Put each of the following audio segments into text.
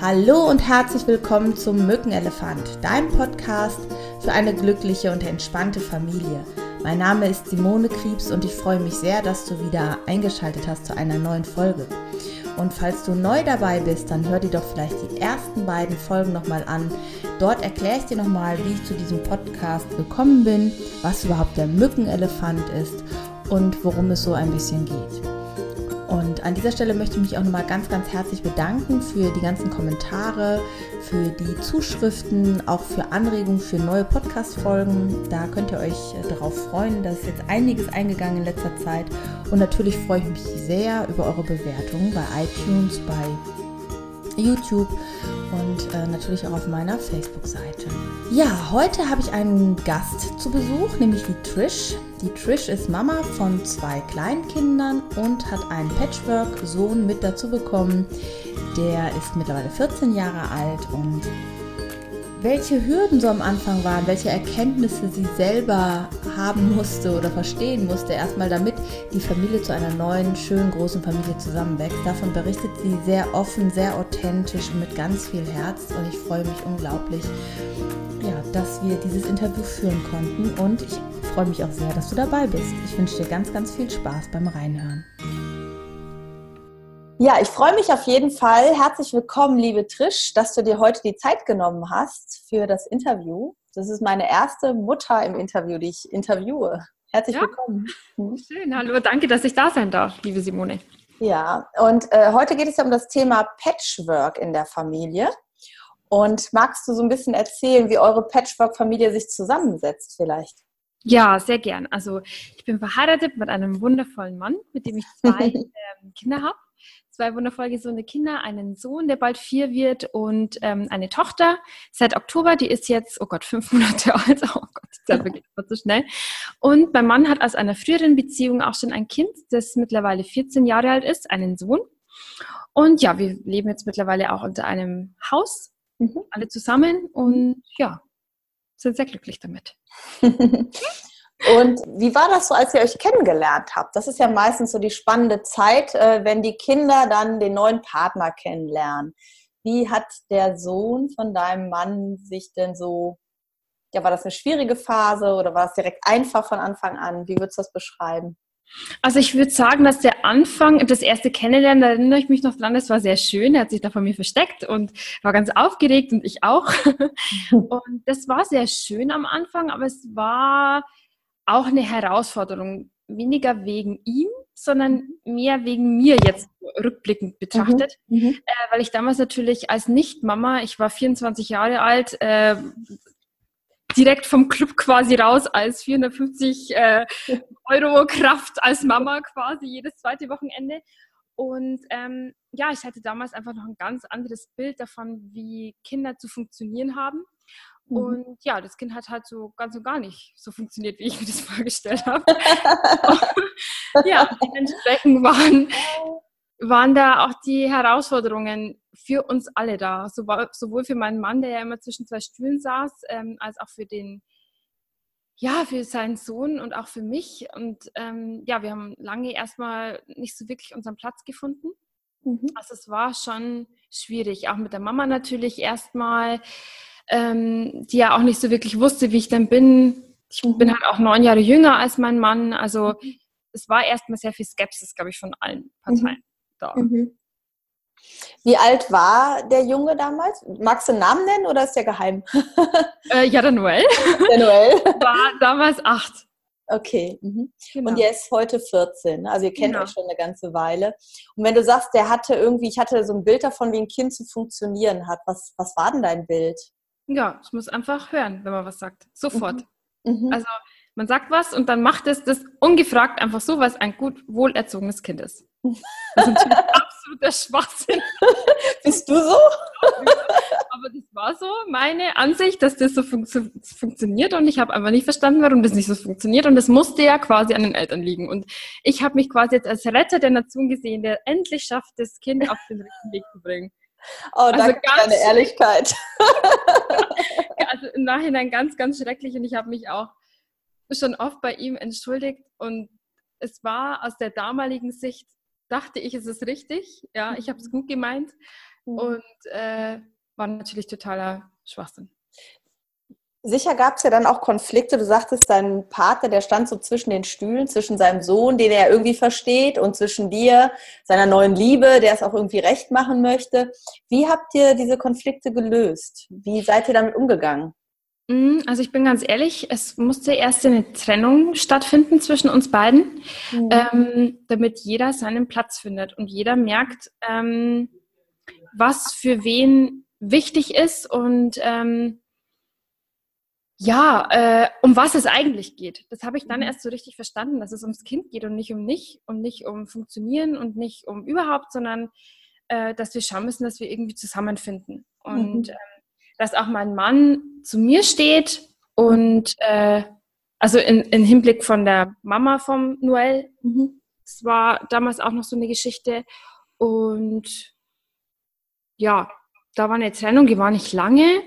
Hallo und herzlich willkommen zum Mückenelefant, deinem Podcast für eine glückliche und entspannte Familie. Mein Name ist Simone Kriebs und ich freue mich sehr, dass du wieder eingeschaltet hast zu einer neuen Folge. Und falls du neu dabei bist, dann hör dir doch vielleicht die ersten beiden Folgen nochmal an. Dort erkläre ich dir nochmal, wie ich zu diesem Podcast gekommen bin, was überhaupt der Mückenelefant ist und worum es so ein bisschen geht. Und an dieser Stelle möchte ich mich auch nochmal ganz, ganz herzlich bedanken für die ganzen Kommentare, für die Zuschriften, auch für Anregungen für neue Podcast-Folgen. Da könnt ihr euch äh, darauf freuen. Da ist jetzt einiges eingegangen in letzter Zeit. Und natürlich freue ich mich sehr über eure Bewertungen bei iTunes, bei YouTube und äh, natürlich auch auf meiner Facebook-Seite. Ja, heute habe ich einen Gast zu Besuch, nämlich die Trish. Die Trish ist Mama von zwei Kleinkindern und hat einen Patchwork-Sohn mit dazu bekommen. Der ist mittlerweile 14 Jahre alt und welche Hürden so am Anfang waren, welche Erkenntnisse sie selber haben musste oder verstehen musste, erstmal damit die Familie zu einer neuen, schönen, großen Familie zusammenwächst. Davon berichtet sie sehr offen, sehr authentisch und mit ganz viel Herz und ich freue mich unglaublich, ja, dass wir dieses Interview führen konnten und ich freue mich auch sehr, dass du dabei bist. Ich wünsche dir ganz, ganz viel Spaß beim Reinhören. Ja, ich freue mich auf jeden Fall. Herzlich willkommen, liebe Trish, dass du dir heute die Zeit genommen hast für das Interview. Das ist meine erste Mutter im Interview, die ich interviewe. Herzlich ja. willkommen. Schön, hallo, danke, dass ich da sein darf, liebe Simone. Ja, und äh, heute geht es ja um das Thema Patchwork in der Familie. Und magst du so ein bisschen erzählen, wie eure Patchwork-Familie sich zusammensetzt vielleicht? Ja, sehr gern. Also ich bin verheiratet mit einem wundervollen Mann, mit dem ich zwei ähm, Kinder habe zwei wundervoll gesunde Kinder, einen Sohn, der bald vier wird und ähm, eine Tochter seit Oktober, die ist jetzt, oh Gott, fünf Monate alt. Oh Gott, die Zeit vergeht so schnell. Und mein Mann hat aus einer früheren Beziehung auch schon ein Kind, das mittlerweile 14 Jahre alt ist, einen Sohn. Und ja, wir leben jetzt mittlerweile auch unter einem Haus, mhm. alle zusammen und ja, sind sehr glücklich damit. Und wie war das so, als ihr euch kennengelernt habt? Das ist ja meistens so die spannende Zeit, äh, wenn die Kinder dann den neuen Partner kennenlernen. Wie hat der Sohn von deinem Mann sich denn so, ja, war das eine schwierige Phase oder war es direkt einfach von Anfang an? Wie würdest du das beschreiben? Also ich würde sagen, dass der Anfang, das erste Kennenlernen, da erinnere ich mich noch dran, das war sehr schön. Er hat sich da von mir versteckt und war ganz aufgeregt und ich auch. Und das war sehr schön am Anfang, aber es war auch eine Herausforderung. Weniger wegen ihm, sondern mehr wegen mir jetzt rückblickend betrachtet. Mhm. Mhm. Äh, weil ich damals natürlich als Nicht-Mama, ich war 24 Jahre alt, äh, direkt vom Club quasi raus als 450 äh, Euro Kraft als Mama quasi jedes zweite Wochenende. Und ähm, ja, ich hatte damals einfach noch ein ganz anderes Bild davon, wie Kinder zu funktionieren haben. Mhm. Und ja, das Kind hat halt so ganz und gar nicht so funktioniert, wie ich mir das vorgestellt habe. ja, dementsprechend waren, waren da auch die Herausforderungen für uns alle da. Sowohl für meinen Mann, der ja immer zwischen zwei Stühlen saß, ähm, als auch für den, ja, für seinen Sohn und auch für mich. Und ähm, ja, wir haben lange erstmal nicht so wirklich unseren Platz gefunden. Mhm. Also es war schon schwierig, auch mit der Mama natürlich erstmal ähm, die ja auch nicht so wirklich wusste, wie ich dann bin. Ich mhm. bin halt auch neun Jahre jünger als mein Mann. Also mhm. es war erstmal sehr viel Skepsis, glaube ich, von allen Parteien mhm. Da. Mhm. Wie alt war der Junge damals? Magst du einen Namen nennen oder ist der geheim? Äh, ja, der Noel. Der Noel. War damals acht. Okay. Mhm. Genau. Und der ist heute 14. Also ihr kennt genau. euch schon eine ganze Weile. Und wenn du sagst, der hatte irgendwie, ich hatte so ein Bild davon, wie ein Kind zu funktionieren hat. Was, was war denn dein Bild? Ja, ich muss einfach hören, wenn man was sagt. Sofort. Mhm. mhm. Also man sagt was und dann macht es das ungefragt einfach so, weil es ein gut wohlerzogenes Kind ist. Das ist natürlich absoluter Schwachsinn. Bist du so? Aber das war so meine Ansicht, dass das so fun funktioniert und ich habe einfach nicht verstanden, warum das nicht so funktioniert und das musste ja quasi an den Eltern liegen. Und ich habe mich quasi jetzt als Retter der Nation gesehen, der endlich schafft, das Kind auf den richtigen Weg zu bringen. Oh, also danke für deine Ehrlichkeit. also im Nachhinein ganz, ganz schrecklich und ich habe mich auch schon oft bei ihm entschuldigt und es war aus der damaligen Sicht, dachte ich, es ist richtig. Ja, ich habe es gut gemeint. Mhm. Und äh, war natürlich totaler Schwachsinn. Sicher gab es ja dann auch Konflikte. Du sagtest, dein Partner, der stand so zwischen den Stühlen, zwischen seinem Sohn, den er irgendwie versteht, und zwischen dir, seiner neuen Liebe, der es auch irgendwie recht machen möchte. Wie habt ihr diese Konflikte gelöst? Wie seid ihr damit umgegangen? Mm, also ich bin ganz ehrlich, es musste erst eine Trennung stattfinden zwischen uns beiden, mhm. ähm, damit jeder seinen Platz findet und jeder merkt, ähm, was für wen wichtig ist und ähm, ja, äh, um was es eigentlich geht. Das habe ich dann mhm. erst so richtig verstanden, dass es ums Kind geht und nicht um mich und nicht um Funktionieren und nicht um überhaupt, sondern äh, dass wir schauen müssen, dass wir irgendwie zusammenfinden. Und mhm. Dass auch mein Mann zu mir steht und äh, also in, in Hinblick von der Mama vom Noel. Mhm. Das war damals auch noch so eine Geschichte. Und ja, da war eine Trennung, die war nicht lange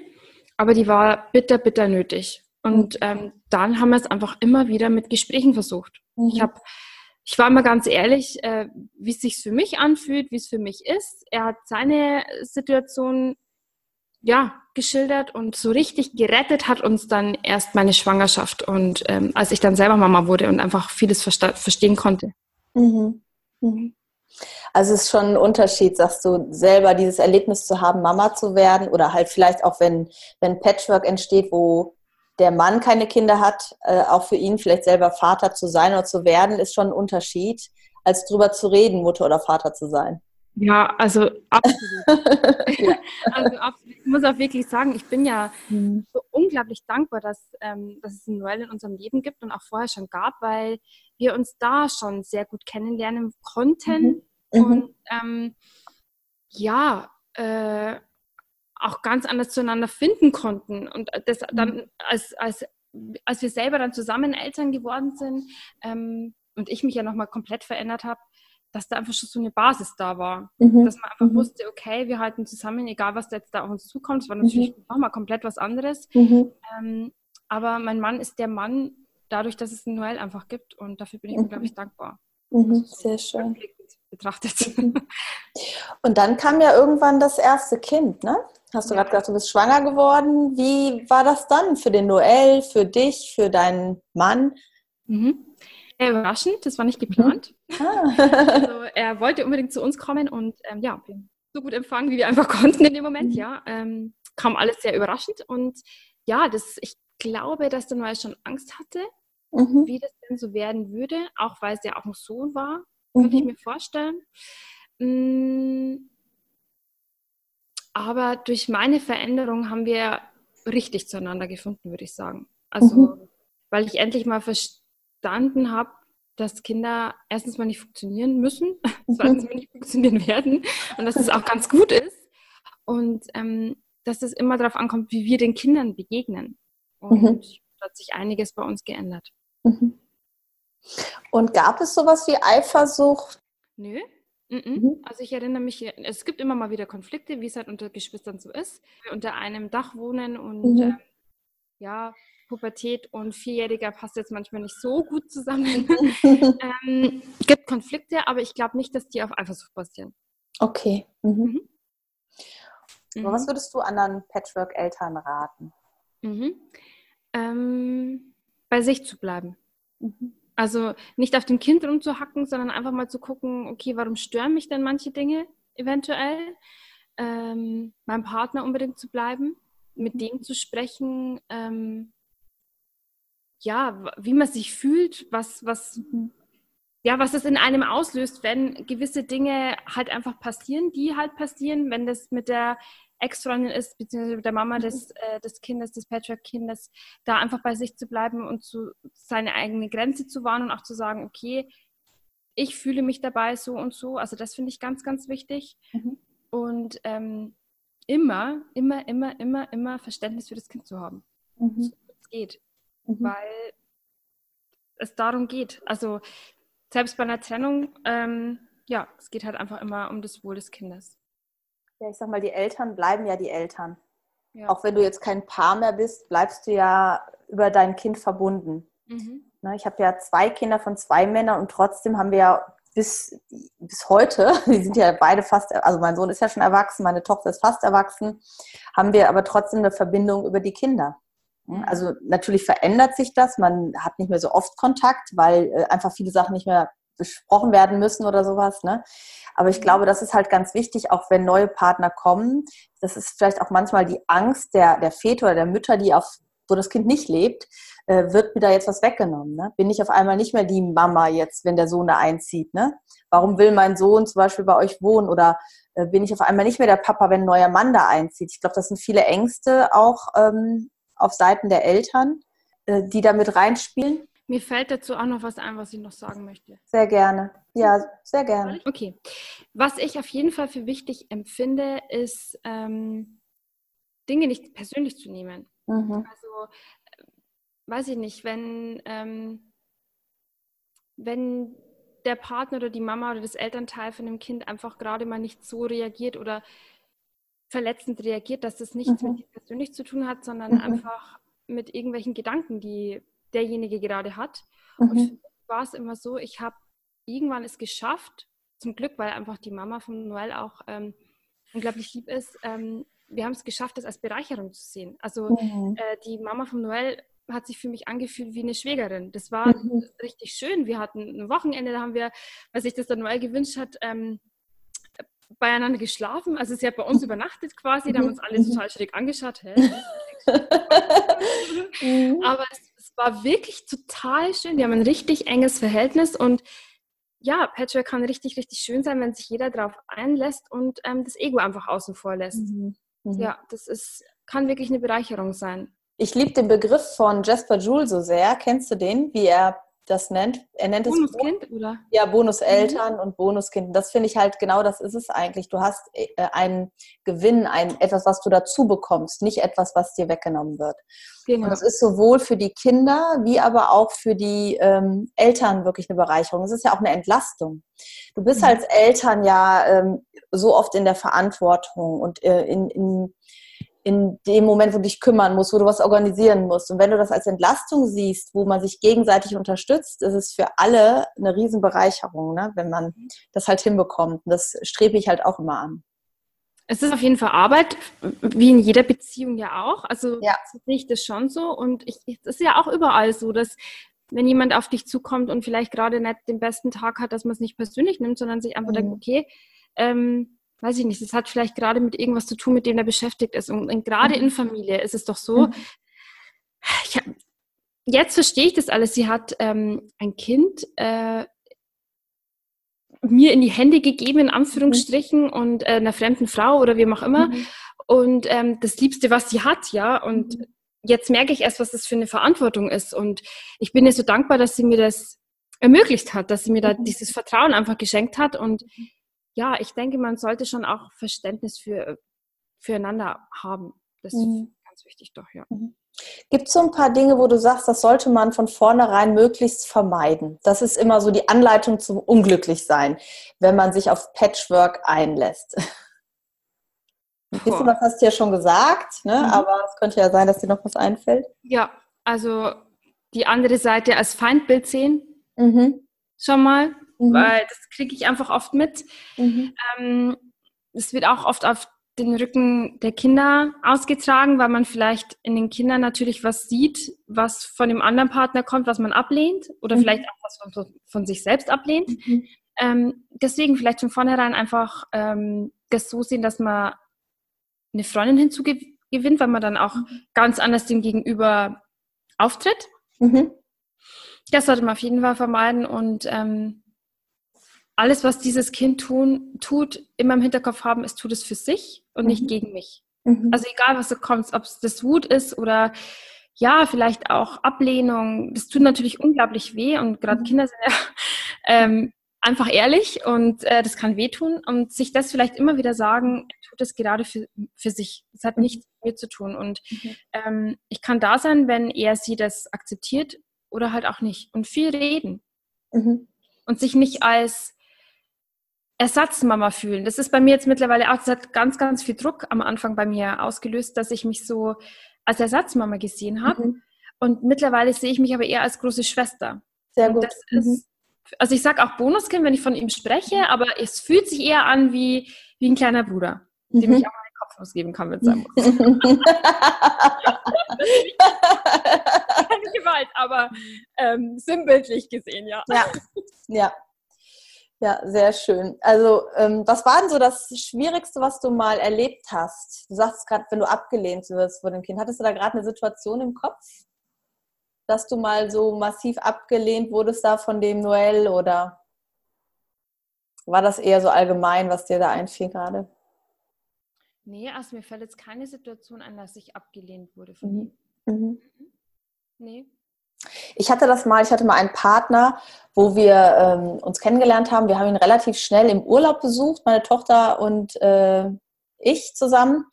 aber die war bitter, bitter nötig. Und mhm. ähm, dann haben wir es einfach immer wieder mit Gesprächen versucht. Mhm. Ich habe ich war immer ganz ehrlich, äh, wie es sich für mich anfühlt, wie es für mich ist. Er hat seine Situation ja geschildert und so richtig gerettet hat uns dann erst meine Schwangerschaft und ähm, als ich dann selber Mama wurde und einfach vieles verstehen konnte. Mhm. Mhm. Also es ist schon ein Unterschied, sagst du, selber dieses Erlebnis zu haben, Mama zu werden oder halt vielleicht auch, wenn, wenn Patchwork entsteht, wo der Mann keine Kinder hat, äh, auch für ihn vielleicht selber Vater zu sein oder zu werden, ist schon ein Unterschied, als drüber zu reden, Mutter oder Vater zu sein. Ja, also absolut. ja. Also absolut. Ich muss auch wirklich sagen, ich bin ja mhm. so unglaublich dankbar, dass, ähm, dass es ein Noel in unserem Leben gibt und auch vorher schon gab, weil wir uns da schon sehr gut kennenlernen konnten mhm. mhm. und ähm, ja, äh, auch ganz anders zueinander finden konnten. Und das dann, mhm. als, als, als wir selber dann zusammen Eltern geworden sind ähm, und ich mich ja nochmal komplett verändert habe, dass da einfach schon so eine Basis da war. Mhm. Dass man einfach mhm. wusste, okay, wir halten zusammen, egal was da jetzt da auf uns zukommt. Es war natürlich mhm. nochmal komplett was anderes. Mhm. Ähm, aber mein Mann ist der Mann, dadurch, dass es ein Noel einfach gibt. Und dafür bin ich mhm. unglaublich dankbar. Mhm. Sehr schön. Betrachtet. Mhm. Und dann kam ja irgendwann das erste Kind, ne? Hast du ja. gerade gesagt, du bist schwanger geworden. Wie war das dann für den Noel, für dich, für deinen Mann? Mhm überraschend, das war nicht geplant. Mhm. Ah. also, er wollte unbedingt zu uns kommen und ähm, ja, so gut empfangen, wie wir einfach konnten in dem Moment, mhm. ja. Ähm, kam alles sehr überraschend und ja, das, ich glaube, dass der Neue schon Angst hatte, mhm. wie das denn so werden würde, auch weil es ja auch ein Sohn war, könnte ich mhm. mir vorstellen. Mm, aber durch meine Veränderung haben wir richtig zueinander gefunden, würde ich sagen. Also, weil ich endlich mal verstehe, verstanden habe, dass Kinder erstens mal nicht funktionieren müssen, zweitens mal nicht funktionieren werden und dass es auch ganz gut ist und ähm, dass es immer darauf ankommt, wie wir den Kindern begegnen. Und mhm. da hat sich einiges bei uns geändert. Mhm. Und gab es sowas wie Eifersucht? Nö. Mhm. Also ich erinnere mich, es gibt immer mal wieder Konflikte, wie es halt unter Geschwistern so ist. Unter einem Dach wohnen und äh, ja, Pubertät und Vierjähriger passt jetzt manchmal nicht so gut zusammen. ähm, gibt Konflikte, aber ich glaube nicht, dass die auf Eifersucht basieren. Okay. Mhm. Mhm. Was würdest du anderen Patchwork-Eltern raten? Mhm. Ähm, bei sich zu bleiben. Mhm. Also nicht auf dem Kind rumzuhacken, sondern einfach mal zu gucken, okay, warum stören mich denn manche Dinge eventuell? Ähm, beim Partner unbedingt zu bleiben, mit dem zu sprechen, ähm, ja, wie man sich fühlt, was, was, ja, was es in einem auslöst, wenn gewisse Dinge halt einfach passieren, die halt passieren, wenn das mit der Ex-Freundin ist, beziehungsweise mit der Mama des, äh, des Kindes, des Patchwork-Kindes, da einfach bei sich zu bleiben und zu, seine eigene Grenze zu wahren und auch zu sagen, okay, ich fühle mich dabei so und so. Also das finde ich ganz, ganz wichtig. Mhm. Und ähm, immer, immer, immer, immer, immer Verständnis für das Kind zu haben. Mhm. So, es geht mhm. weil es darum geht. Also selbst bei einer Trennung, ähm, ja, es geht halt einfach immer um das Wohl des Kindes. Ja, ich sag mal, die Eltern bleiben ja die Eltern. Ja. Auch wenn du jetzt kein Paar mehr bist, bleibst du ja über dein Kind verbunden. Mhm. Ne, ich habe ja zwei Kinder von zwei Männern und trotzdem haben wir ja bis, bis heute, wir sind ja beide fast, also mein Sohn ist ja schon erwachsen, meine Tochter ist fast erwachsen, haben wir aber trotzdem eine Verbindung über die Kinder. Mhm. Also natürlich verändert sich das, man hat nicht mehr so oft Kontakt, weil äh, einfach viele Sachen nicht mehr besprochen werden müssen oder sowas. Ne? Aber ich mhm. glaube, das ist halt ganz wichtig, auch wenn neue Partner kommen. Das ist vielleicht auch manchmal die Angst der, der Väter oder der Mütter, die auf, wo das Kind nicht lebt, äh, wird mir da jetzt was weggenommen. Ne? Bin ich auf einmal nicht mehr die Mama jetzt, wenn der Sohn da einzieht. Ne? Warum will mein Sohn zum Beispiel bei euch wohnen? Oder äh, bin ich auf einmal nicht mehr der Papa, wenn ein neuer Mann da einzieht? Ich glaube, das sind viele Ängste auch ähm, auf Seiten der Eltern, äh, die da mit reinspielen. Mir fällt dazu auch noch was ein, was ich noch sagen möchte. Sehr gerne. Ja, sehr gerne. Okay. Was ich auf jeden Fall für wichtig empfinde, ist, ähm, Dinge nicht persönlich zu nehmen. Mhm. Also, weiß ich nicht, wenn, ähm, wenn der Partner oder die Mama oder das Elternteil von dem Kind einfach gerade mal nicht so reagiert oder verletzend reagiert, dass das nichts mhm. mit dir persönlich zu tun hat, sondern mhm. einfach mit irgendwelchen Gedanken, die derjenige gerade hat. Mhm. Und war es immer so, ich habe irgendwann es geschafft, zum Glück, weil einfach die Mama von Noel auch ähm, unglaublich lieb ist, ähm, wir haben es geschafft, das als Bereicherung zu sehen. Also mhm. äh, die Mama von Noel hat sich für mich angefühlt wie eine Schwägerin. Das war mhm. richtig schön. Wir hatten ein Wochenende, da haben wir, was sich das der Noel gewünscht hat, ähm, beieinander geschlafen. Also sie hat bei uns übernachtet quasi, da haben uns alle mhm. total schräg angeschaut. Mhm. Aber es, es, war wirklich total schön. Wir haben ein richtig enges Verhältnis und ja, Patchwork kann richtig, richtig schön sein, wenn sich jeder darauf einlässt und ähm, das Ego einfach außen vor lässt. Mhm. Mhm. Ja, das ist, kann wirklich eine Bereicherung sein. Ich liebe den Begriff von Jasper Joule so sehr. Kennst du den, wie er das nennt. Er nennt Bonuskind, es oder? Ja, Bonuseltern mhm. und Bonuskind. Das finde ich halt genau, das ist es eigentlich. Du hast äh, einen Gewinn, ein etwas, was du dazu bekommst, nicht etwas, was dir weggenommen wird. Genau. Und das ist sowohl für die Kinder wie aber auch für die ähm, Eltern wirklich eine Bereicherung. Es ist ja auch eine Entlastung. Du bist mhm. als Eltern ja ähm, so oft in der Verantwortung und äh, in, in in dem Moment, wo du dich kümmern musst, wo du was organisieren musst. Und wenn du das als Entlastung siehst, wo man sich gegenseitig unterstützt, ist es für alle eine Riesenbereicherung, ne? wenn man das halt hinbekommt. Und das strebe ich halt auch immer an. Es ist auf jeden Fall Arbeit, wie in jeder Beziehung ja auch. Also ja. sehe ich das schon so. Und es ist ja auch überall so, dass wenn jemand auf dich zukommt und vielleicht gerade nicht den besten Tag hat, dass man es nicht persönlich nimmt, sondern sich einfach mhm. denkt, okay, ähm, weiß ich nicht, es hat vielleicht gerade mit irgendwas zu tun, mit dem er beschäftigt ist. Und, und gerade mhm. in Familie ist es doch so, mhm. hab, jetzt verstehe ich das alles. Sie hat ähm, ein Kind äh, mir in die Hände gegeben, in Anführungsstrichen, mhm. und äh, einer fremden Frau oder wem auch immer. Mhm. Und ähm, das Liebste, was sie hat, ja. Und mhm. jetzt merke ich erst, was das für eine Verantwortung ist. Und ich bin ihr so dankbar, dass sie mir das ermöglicht hat, dass sie mir da mhm. dieses Vertrauen einfach geschenkt hat. Und ja, ich denke, man sollte schon auch Verständnis für, füreinander haben. Das mhm. ist ganz wichtig doch, ja. Mhm. Gibt es so ein paar Dinge, wo du sagst, das sollte man von vornherein möglichst vermeiden? Das ist immer so die Anleitung zum Unglücklichsein, wenn man sich auf Patchwork einlässt. Ein bisschen was hast du ja schon gesagt, ne? Mhm. aber es könnte ja sein, dass dir noch was einfällt. Ja, also die andere Seite als Feindbild sehen. Mhm. Schon mal mhm. weil das kriege ich einfach oft mit. Mhm. Ähm, es wird auch oft auf den Rücken der Kinder ausgetragen, weil man vielleicht in den Kindern natürlich was sieht, was von dem anderen Partner kommt, was man ablehnt oder mhm. vielleicht auch was von, von sich selbst ablehnt. Mhm. Ähm, deswegen vielleicht von vornherein einfach ähm, das so sehen, dass man eine Freundin hinzugewinnt, weil man dann auch mhm. ganz anders dem Gegenüber auftritt. Mhm. Das sollte man auf jeden Fall vermeiden und ähm, alles, was dieses Kind tun, tut, immer im Hinterkopf haben, es tut es für sich und mhm. nicht gegen mich. Mhm. Also egal, was so kommt, ob es das Wut ist oder ja, vielleicht auch Ablehnung, das tut natürlich unglaublich weh und gerade mhm. Kinder sind ja ähm, einfach ehrlich und äh, das kann wehtun und sich das vielleicht immer wieder sagen, tut es gerade für, für sich. Das hat mhm. nichts mit mir zu tun und mhm. ähm, ich kann da sein, wenn er sie das akzeptiert oder halt auch nicht und viel reden mhm. und sich nicht als Ersatzmama fühlen. Das ist bei mir jetzt mittlerweile auch, das hat ganz, ganz viel Druck am Anfang bei mir ausgelöst, dass ich mich so als Ersatzmama gesehen habe. Mhm. Und mittlerweile sehe ich mich aber eher als große Schwester. Sehr gut. Mhm. ist Also ich sage auch Bonuskind, wenn ich von ihm spreche, aber es fühlt sich eher an wie, wie ein kleiner Bruder, dem mhm. ich auch meinen Kopf ausgeben kann, wenn es sein muss. Keine Gewalt, aber ähm, sinnbildlich gesehen, ja. Ja, ja. Ja, sehr schön. Also, ähm, was war denn so das Schwierigste, was du mal erlebt hast? Du sagst gerade, wenn du abgelehnt wirst von dem Kind. Hattest du da gerade eine Situation im Kopf, dass du mal so massiv abgelehnt wurdest da von dem Noel oder war das eher so allgemein, was dir da einfiel gerade? Nee, also mir fällt jetzt keine Situation ein, dass ich abgelehnt wurde von mhm. ihm. Mhm. Nee. Ich hatte das mal, ich hatte mal einen Partner, wo wir ähm, uns kennengelernt haben. Wir haben ihn relativ schnell im Urlaub besucht, meine Tochter und äh, ich zusammen.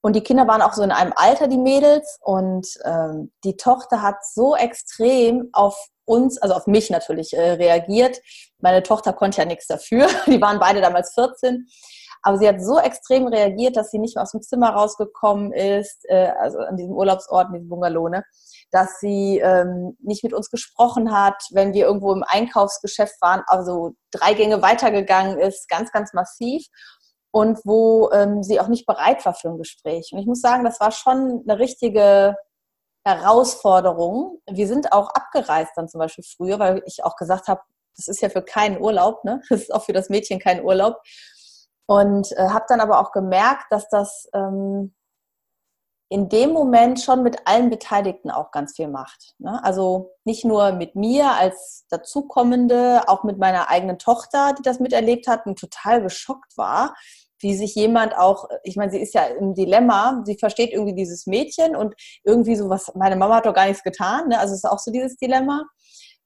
Und die Kinder waren auch so in einem Alter, die Mädels. Und ähm, die Tochter hat so extrem auf uns, also auf mich natürlich, äh, reagiert. Meine Tochter konnte ja nichts dafür. Die waren beide damals 14. Aber sie hat so extrem reagiert, dass sie nicht mehr aus dem Zimmer rausgekommen ist, äh, also an diesem Urlaubsort, in diesem Bungalow, ne? Dass sie ähm, nicht mit uns gesprochen hat, wenn wir irgendwo im Einkaufsgeschäft waren, also drei Gänge weitergegangen ist, ganz, ganz massiv und wo ähm, sie auch nicht bereit war für ein Gespräch. Und ich muss sagen, das war schon eine richtige Herausforderung. Wir sind auch abgereist dann zum Beispiel früher, weil ich auch gesagt habe, das ist ja für keinen Urlaub, ne? Das ist auch für das Mädchen kein Urlaub. Und äh, habe dann aber auch gemerkt, dass das ähm, in dem Moment schon mit allen Beteiligten auch ganz viel macht. Ne? Also nicht nur mit mir als Dazukommende, auch mit meiner eigenen Tochter, die das miterlebt hat und total geschockt war, wie sich jemand auch, ich meine, sie ist ja im Dilemma, sie versteht irgendwie dieses Mädchen und irgendwie so was, meine Mama hat doch gar nichts getan, ne? also es ist auch so dieses Dilemma,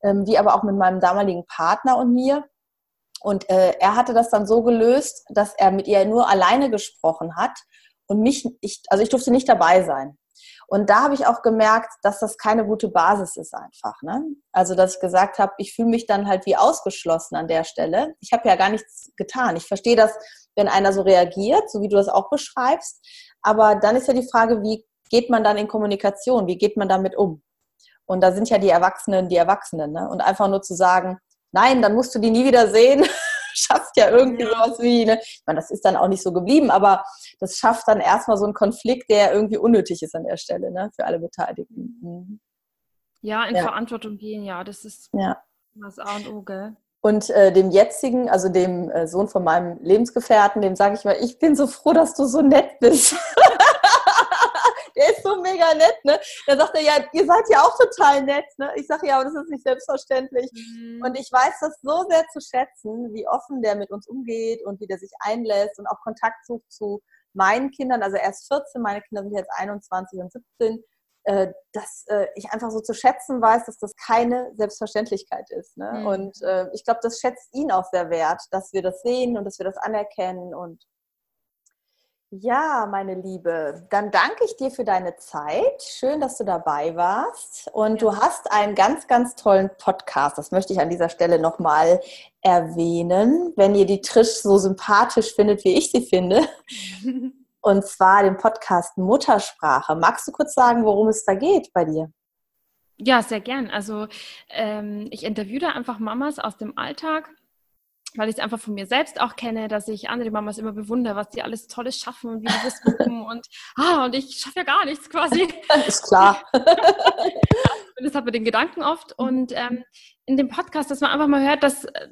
ähm, wie aber auch mit meinem damaligen Partner und mir. Und äh, er hatte das dann so gelöst, dass er mit ihr nur alleine gesprochen hat und mich, ich, also ich durfte nicht dabei sein. Und da habe ich auch gemerkt, dass das keine gute Basis ist einfach. Ne? Also, dass ich gesagt habe, ich fühle mich dann halt wie ausgeschlossen an der Stelle. Ich habe ja gar nichts getan. Ich verstehe das, wenn einer so reagiert, so wie du das auch beschreibst. Aber dann ist ja die Frage, wie geht man dann in Kommunikation? Wie geht man damit um? Und da sind ja die Erwachsenen die Erwachsenen. Ne? Und einfach nur zu sagen, nein, dann musst du die nie wieder sehen, schafft ja irgendwie ja. sowas wie, ne? ich meine, das ist dann auch nicht so geblieben, aber das schafft dann erstmal so einen Konflikt, der irgendwie unnötig ist an der Stelle, ne? für alle Beteiligten. Mhm. Ja, in ja. Verantwortung gehen, ja, das ist ja. das A und O, gell? Und äh, dem jetzigen, also dem äh, Sohn von meinem Lebensgefährten, dem sage ich mal, ich bin so froh, dass du so nett bist. der ist so mega nett, ne? Da sagt er, ja, ihr seid ja auch total nett, ne? Ich sage, ja, aber das ist nicht selbstverständlich. Mhm. Und ich weiß das so sehr zu schätzen, wie offen der mit uns umgeht und wie der sich einlässt und auch Kontakt sucht zu meinen Kindern. Also er ist 14, meine Kinder sind jetzt 21 und 17 äh, dass äh, ich einfach so zu schätzen weiß, dass das keine Selbstverständlichkeit ist. Ne? Mhm. Und äh, ich glaube, das schätzt ihn auch sehr wert, dass wir das sehen und dass wir das anerkennen und ja, meine Liebe, dann danke ich dir für deine Zeit. Schön, dass du dabei warst. Und ja. du hast einen ganz, ganz tollen Podcast. Das möchte ich an dieser Stelle nochmal erwähnen, wenn ihr die Trish so sympathisch findet, wie ich sie finde. Und zwar den Podcast Muttersprache. Magst du kurz sagen, worum es da geht bei dir? Ja, sehr gern. Also ähm, ich interviewe einfach Mamas aus dem Alltag weil ich es einfach von mir selbst auch kenne, dass ich andere Mamas immer bewundere, was die alles Tolles schaffen und wie die das machen und ah, und ich schaffe ja gar nichts quasi. Ist klar. und das hat man den Gedanken oft. Und ähm, in dem Podcast, dass man einfach mal hört, dass äh,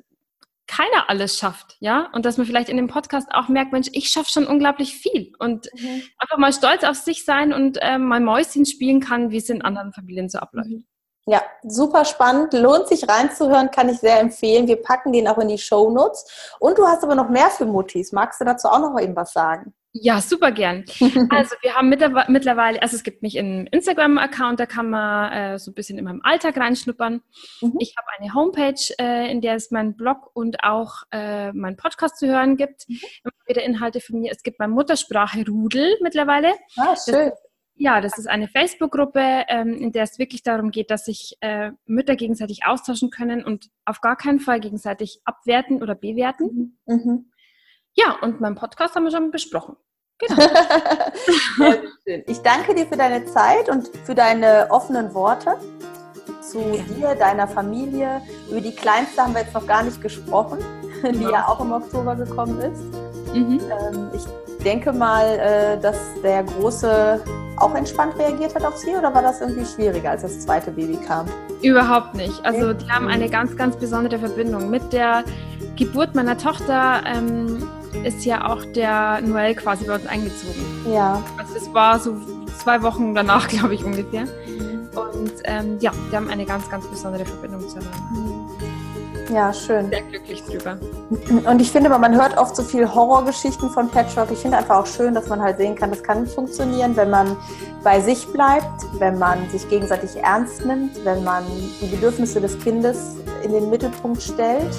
keiner alles schafft, ja, und dass man vielleicht in dem Podcast auch merkt, Mensch, ich schaffe schon unglaublich viel und mhm. einfach mal stolz auf sich sein und ähm, mal Mäuschen spielen kann, wie es in anderen Familien so abläuft. Mhm. Ja, super spannend. Lohnt sich reinzuhören, kann ich sehr empfehlen. Wir packen den auch in die Show Notes. Und du hast aber noch mehr für Muttis. Magst du dazu auch noch eben was sagen? Ja, super gern. Also wir haben mittlerweile, also es gibt mich einen Instagram-Account, da kann man äh, so ein bisschen in meinem Alltag reinschnuppern. Mhm. Ich habe eine Homepage, äh, in der es meinen Blog und auch äh, meinen Podcast zu hören gibt. Mhm. Immer wieder Inhalte von mir. Es gibt mein Muttersprache Rudel mittlerweile. Ah, schön. Das ja, das ist eine Facebook-Gruppe, ähm, in der es wirklich darum geht, dass sich äh, Mütter gegenseitig austauschen können und auf gar keinen Fall gegenseitig abwerten oder bewerten. Mhm. mhm. Ja, und meinen Podcast haben wir schon besprochen. Genau. ich danke dir für deine Zeit und für deine offenen Worte zu dir, deiner Familie. Über die Kleinste haben wir jetzt noch gar nicht gesprochen, genau. die ja auch im Oktober gekommen ist. Mhm. Ähm, ich denke mal, äh, dass der Große auch entspannt reagiert hat auf sie oder war das irgendwie schwieriger, als das zweite Baby kam? Überhaupt nicht. Also die haben eine ganz, ganz besondere Verbindung. Mit der Geburt meiner Tochter ähm, ist ja auch der Noel quasi bei uns eingezogen. Ja. Also das war so zwei Wochen danach, glaube ich, ungefähr. Mhm. Und ähm, ja, wir haben eine ganz, ganz besondere Verbindung zueinander. Mhm. Ja, schön. Sehr glücklich drüber. Und ich finde, man hört oft so viel Horrorgeschichten von Patchwork. Ich finde einfach auch schön, dass man halt sehen kann, das kann funktionieren, wenn man bei sich bleibt, wenn man sich gegenseitig ernst nimmt, wenn man die Bedürfnisse des Kindes in den Mittelpunkt stellt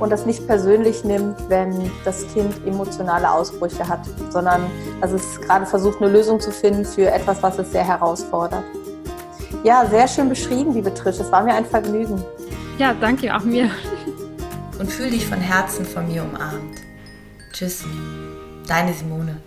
und das nicht persönlich nimmt, wenn das Kind emotionale Ausbrüche hat, sondern dass es gerade versucht, eine Lösung zu finden für etwas, was es sehr herausfordert. Ja, sehr schön beschrieben, liebe Trish. Es war mir ein Vergnügen. Ja, danke auch mir. Und fühl dich von Herzen von mir umarmt. Tschüss, deine Simone.